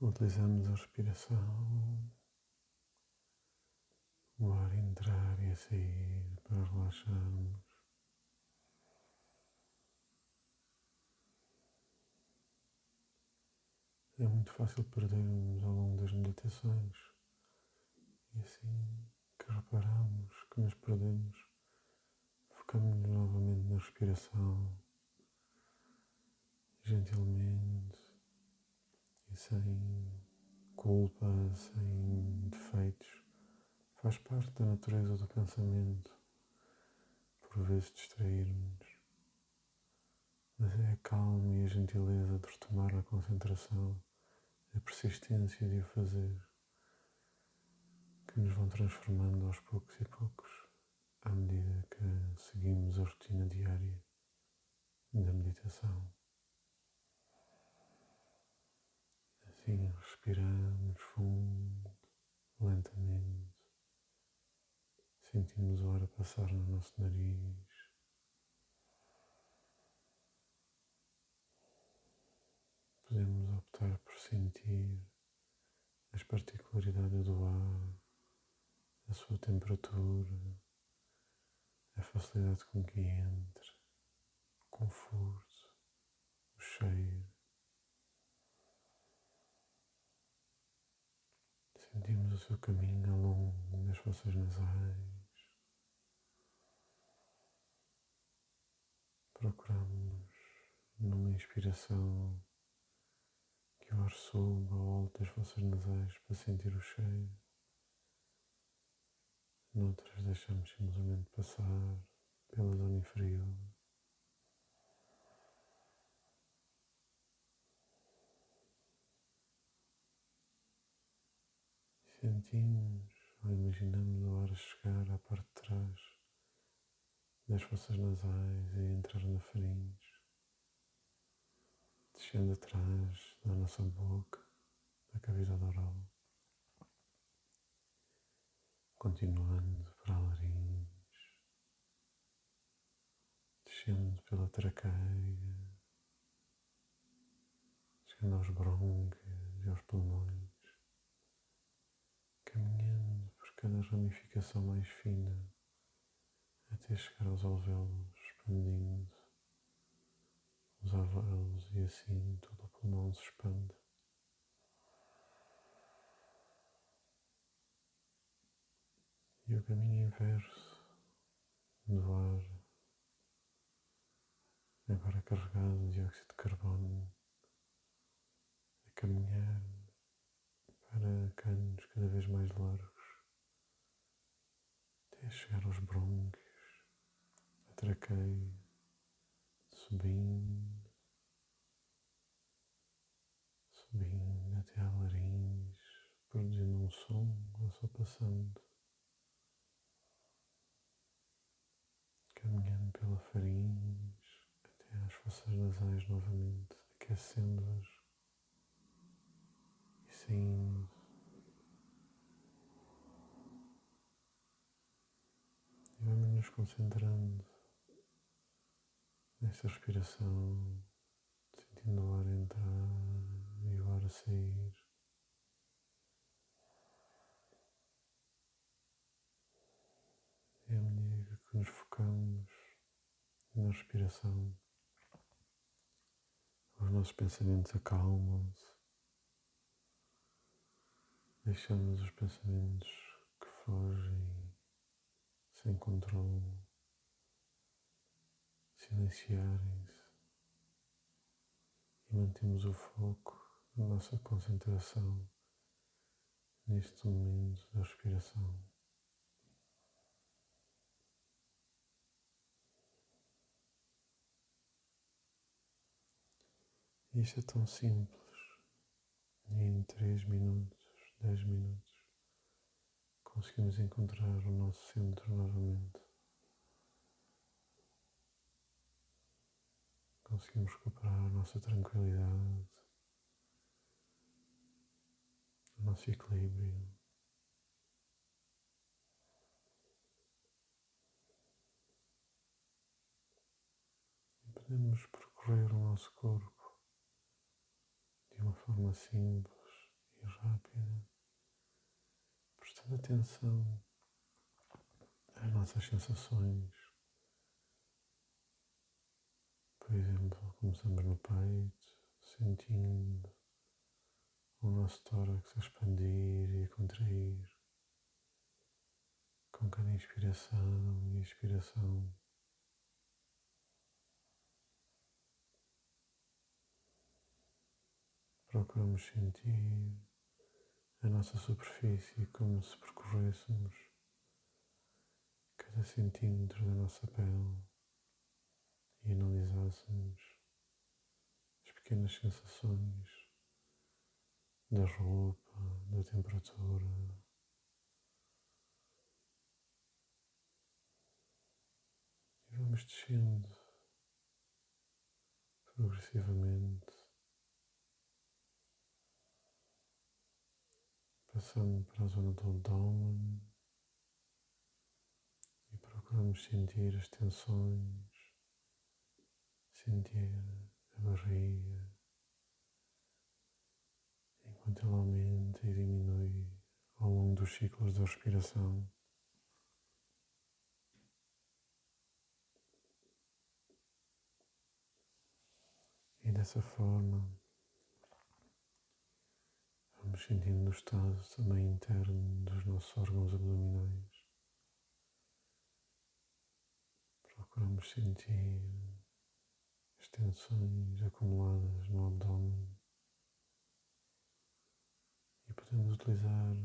Utilizamos a respiração, o ar entrar e a sair para relaxarmos. É muito fácil perdermos ao longo das meditações e assim que reparamos que nos perdemos, focamos novamente na respiração, gentilmente e sem culpa, sem defeitos. Faz parte da natureza do pensamento, por vezes distrair-nos, mas é a calma e a gentileza de retomar a concentração a persistência de o fazer, que nos vão transformando aos poucos e poucos, à medida que seguimos a rotina diária da meditação. Assim, respiramos fundo, lentamente, sentimos o ar passar no nosso nariz. Podemos optar por sentir as particularidades do ar, a sua temperatura, a facilidade com que entra, o conforto, o cheiro. Sentimos o seu caminho ao longo das fossas nasais. Procuramos numa inspiração que o ar suba ao alto das fossas nasais para sentir o cheiro. Noutras deixamos simplesmente passar pela zona inferior. Sentimos ou imaginamos o ar chegar à parte de trás das fossas nasais e entrar na faringe descendo atrás da nossa boca, da cavidade oral, continuando para a laringe, descendo pela traqueia, chegando aos brônquios e aos pulmões, cada ramificação mais fina até chegar aos alvéolos, expandindo os alvéolos e assim todo o pulmão se expande. E o caminho inverso do ar, agora carregado de dióxido de carbono, a caminhar para canos cada vez mais largos, até chegar aos brônquios, a traqueia, subindo subindo até a laringe, produzindo um som ou só passando, caminhando pela faringe até às fossas nasais novamente, aquecendo-as e saindo. E vamos nos concentrando nesta respiração, sentindo o ar entrar e o ar a sair. E à medida que nos focamos na respiração, os nossos pensamentos acalmam-se, deixamos os pensamentos que fogem sem controle silenciarem-se. E mantemos o foco a nossa concentração neste momento da respiração. Isto é tão simples. Em 3 minutos, 10 minutos, conseguimos encontrar o nosso centro novamente. Conseguimos recuperar a nossa tranquilidade, o nosso equilíbrio. E podemos percorrer o nosso corpo de uma forma simples, e rápida, prestando atenção às nossas sensações. Por exemplo, começamos no peito, sentindo o nosso tórax a expandir e a contrair com cada inspiração e expiração. Procuramos sentir a nossa superfície como se percorrêssemos cada centímetro da nossa pele e analisássemos as pequenas sensações da roupa, da temperatura. E vamos descendo progressivamente, passando para a zona do abdômen e procuramos sentir as tensões, sentir a barriga enquanto ela aumenta e diminui ao longo dos ciclos da respiração. E dessa forma vamos sentindo o estado também interno dos nossos órgãos abdominais. Procuramos sentir as tensões acumuladas no abdômen podemos utilizar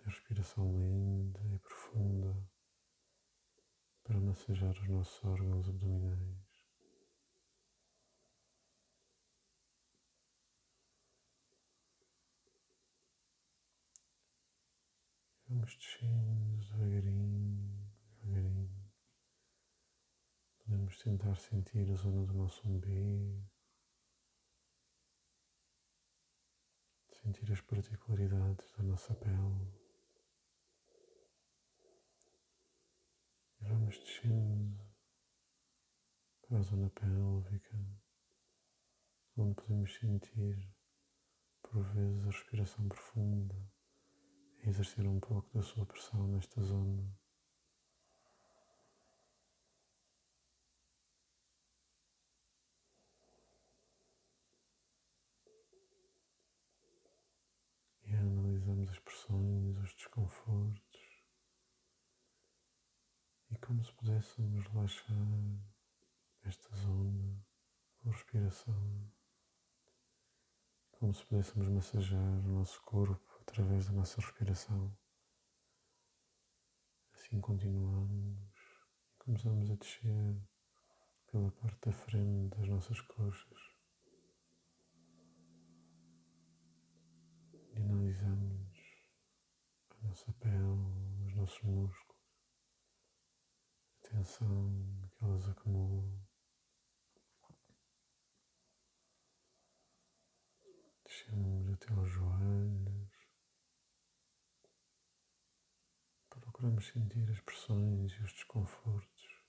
a respiração lenta e profunda para massajar os nossos órgãos abdominais. Vamos descendo devagarinho, devagarinho. Podemos tentar sentir a zona do nosso umbigo. sentir as particularidades da nossa pele. E vamos descendo para a zona pélvica, onde podemos sentir, por vezes, a respiração profunda exercer um pouco da sua pressão nesta zona. as pressões, os desconfortos. E como se pudéssemos relaxar esta zona com respiração, como se pudéssemos massagear o nosso corpo através da nossa respiração. Assim continuamos e começamos a descer pela parte da frente das nossas coxas. E analisamos nossa pele, os nossos músculos, a tensão que elas acumulam. Descemos até aos joelhos. Procuramos sentir as pressões e os desconfortos.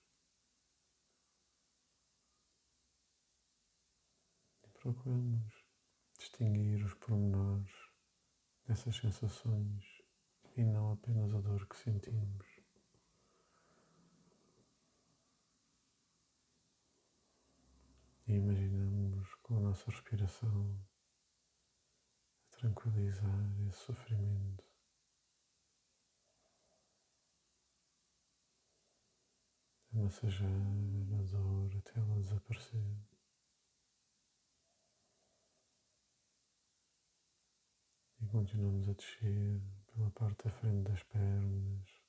E procuramos distinguir os pormenores dessas sensações e não apenas a dor que sentimos. E imaginamos com a nossa respiração a tranquilizar esse sofrimento. Massagear a dor até ela desaparecer. E continuamos a descer pela parte da frente das pernas,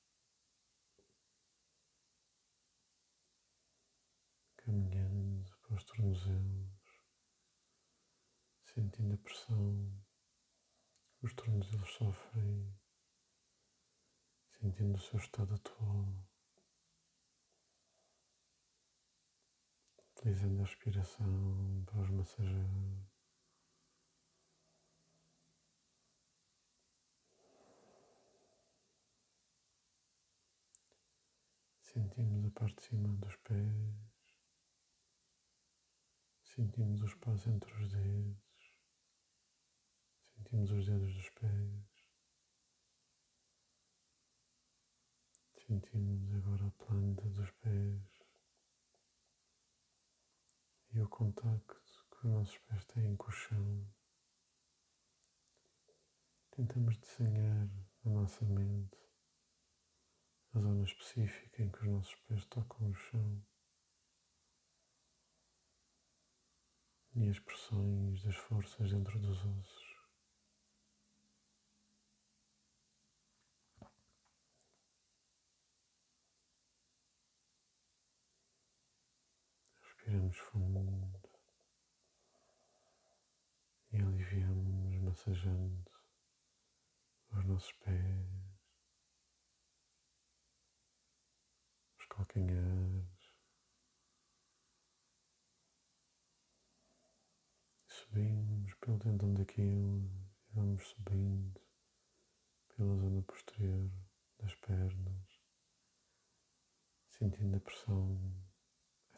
caminhando para os tornozelos, sentindo a pressão os tornozelos sofrem, sentindo o seu estado atual. Utilizando a respiração para os massagear. Sentimos a parte de cima dos pés, sentimos o espaço entre os dedos, Sentimos os dedos dos pés. Sentimos agora a planta dos pés e o contacto que os nossos pés têm com o chão. Tentamos desenhar na nossa mente a zona específica em que os nossos pés tocam o chão e as pressões das forças dentro dos ossos. Respiramos fundo e aliviamos massageando os nossos pés, os calcanhares, subimos pelo tendão daquilo e vamos subindo pela zona posterior das pernas, sentindo a pressão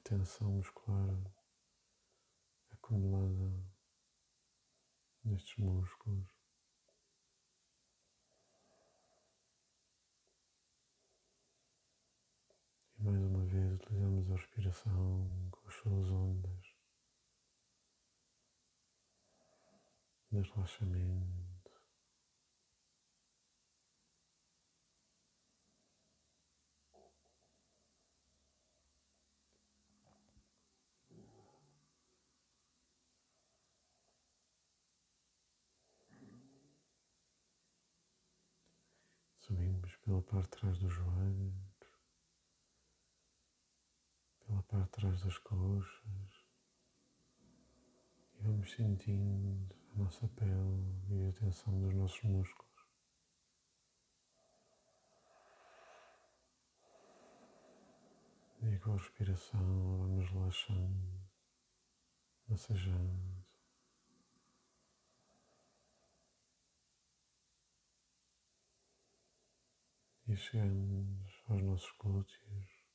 tensão muscular acumulada nestes músculos. E mais uma vez utilizamos a respiração com as suas ondas de relaxamento. Subimos pela parte de trás dos joelhos, pela parte de trás das coxas e vamos sentindo a nossa pele e a tensão dos nossos músculos. E com a respiração vamos relaxando, massageando. E chegamos aos nossos glúteos.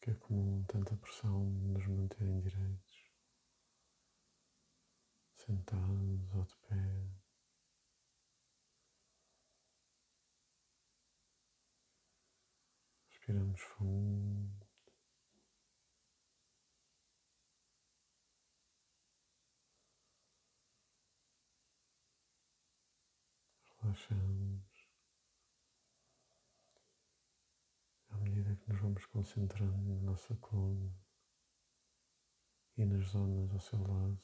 Que acumulam tanta pressão nos manterem direitos, sentados ou de pé. Respiramos fundo. Relaxamos à medida que nos vamos concentrando na nossa coluna e nas zonas ao seu lado.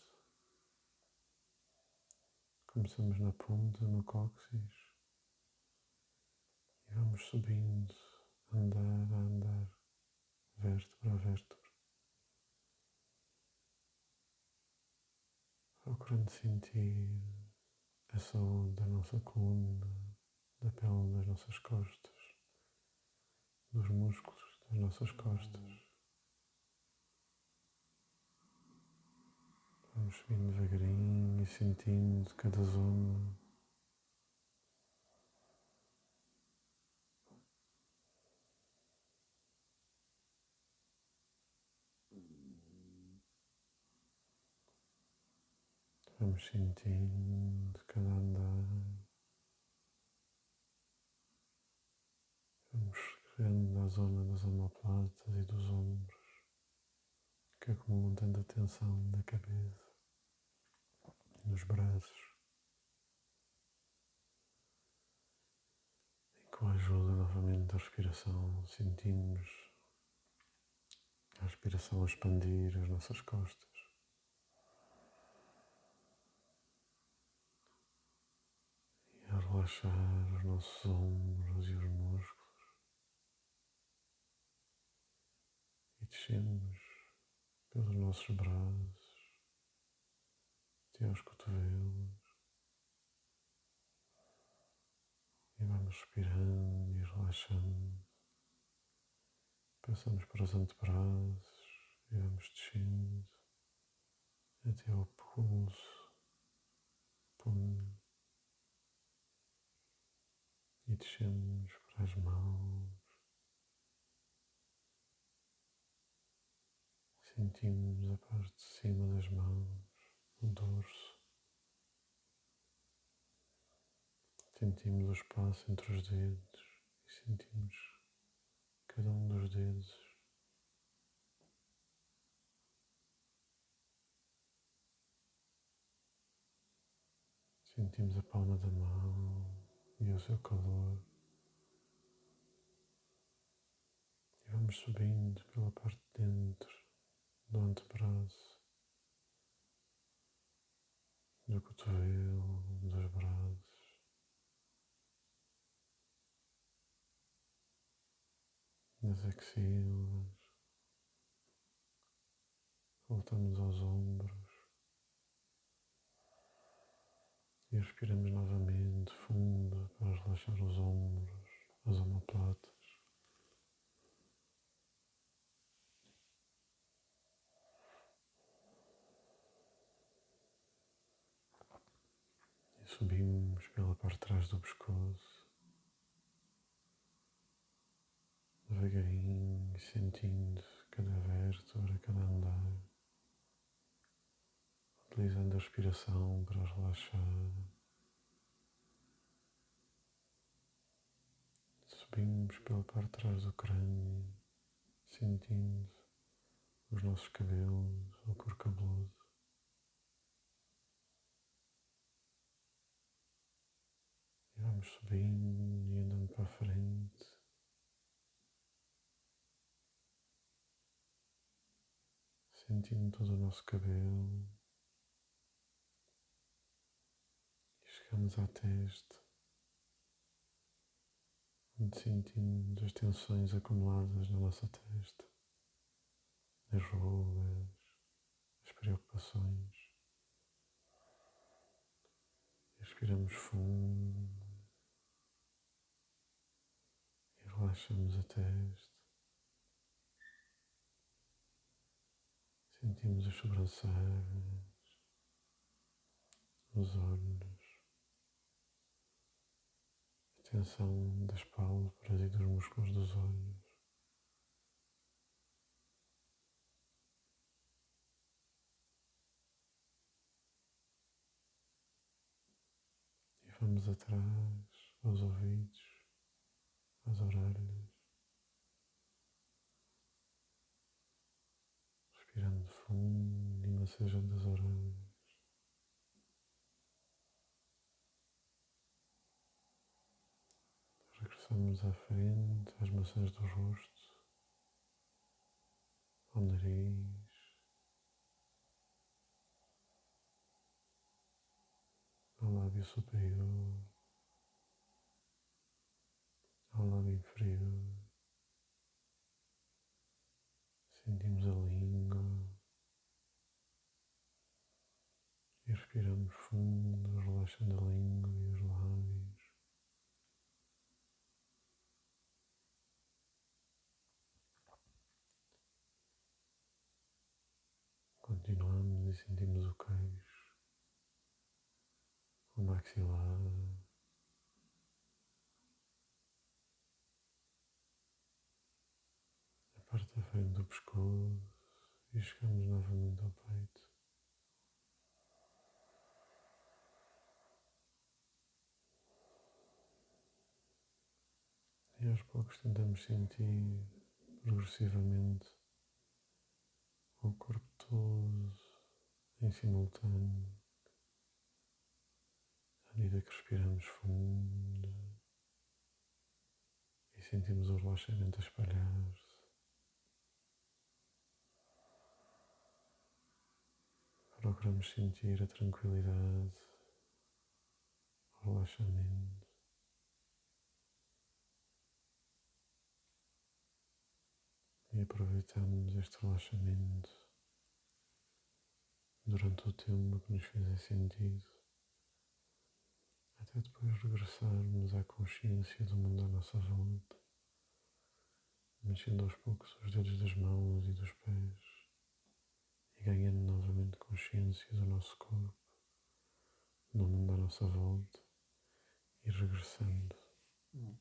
Começamos na ponta, no cóccix e vamos subindo, andar a andar, vértebra a vértebra. Procurando sentir a saúde da nossa coluna, da pele das nossas costas, dos músculos das nossas costas. Vamos subindo devagarinho e sentindo cada zona. Vamos sentindo cada andar. Vamos chegando à zona das omoplatas e dos ombros, que acumulam tanta tensão na cabeça, nos braços. E com a ajuda novamente da respiração, sentimos a respiração expandir as nossas costas. a relaxar os nossos ombros e os músculos. E descemos pelos nossos braços até aos cotovelos. E vamos respirando e relaxando. Passamos para os antebraços e vamos descendo até ao pulso, punho e descemos para as mãos, Sentimos a parte de cima das mãos, o dorso. Sentimos o espaço entre os dedos e sentimos cada um dos dedos. Sentimos a palma da mão e o seu calor. E vamos subindo pela parte de dentro do antebraço, do cotovelo, dos braços, das axilas. Voltamos aos ombros e respiramos novamente fundo para relaxar os ombros, as omoplatas. Subimos pela parte de trás do pescoço, devagarinho, sentindo cada vértebra, cada utilizando a respiração para relaxar. Subimos pela parte de trás do crânio, sentindo os nossos cabelos, o couro cabeludo. Vamos subindo e andando para a frente. Sentindo todo o nosso cabelo. E chegamos à testa. Onde sentimos as tensões acumuladas na nossa testa. As rugas, as preocupações. Respiramos fundo. relaxamos a testa, sentimos as sobrancelhas, os olhos, a tensão das pálpebras e dos músculos dos olhos. E vamos atrás aos ouvidos as orelhas, respirando fundo e massageando as orelhas. Regressamos à frente, às maçãs do rosto, ao nariz, ao lábio superior ao lado inferior. Sentimos a língua e respiramos fundo, relaxando a língua e os lábios. Continuamos e sentimos o queixo, o maxilar. parte da frente do pescoço e chegamos novamente ao peito. E aos poucos tentamos sentir progressivamente o corpo todo em simultâneo, à medida que respiramos fundo e sentimos o relaxamento a espalhar-se. procuramos sentir a tranquilidade, o relaxamento. E aproveitamos este relaxamento durante o tempo que nos fizer sentido, até depois regressarmos à consciência do mundo à nossa volta, mexendo aos poucos os dedos das mãos e dos pés e ganhando novamente consciência do nosso corpo, do mundo à nossa volta e regressando. Hum.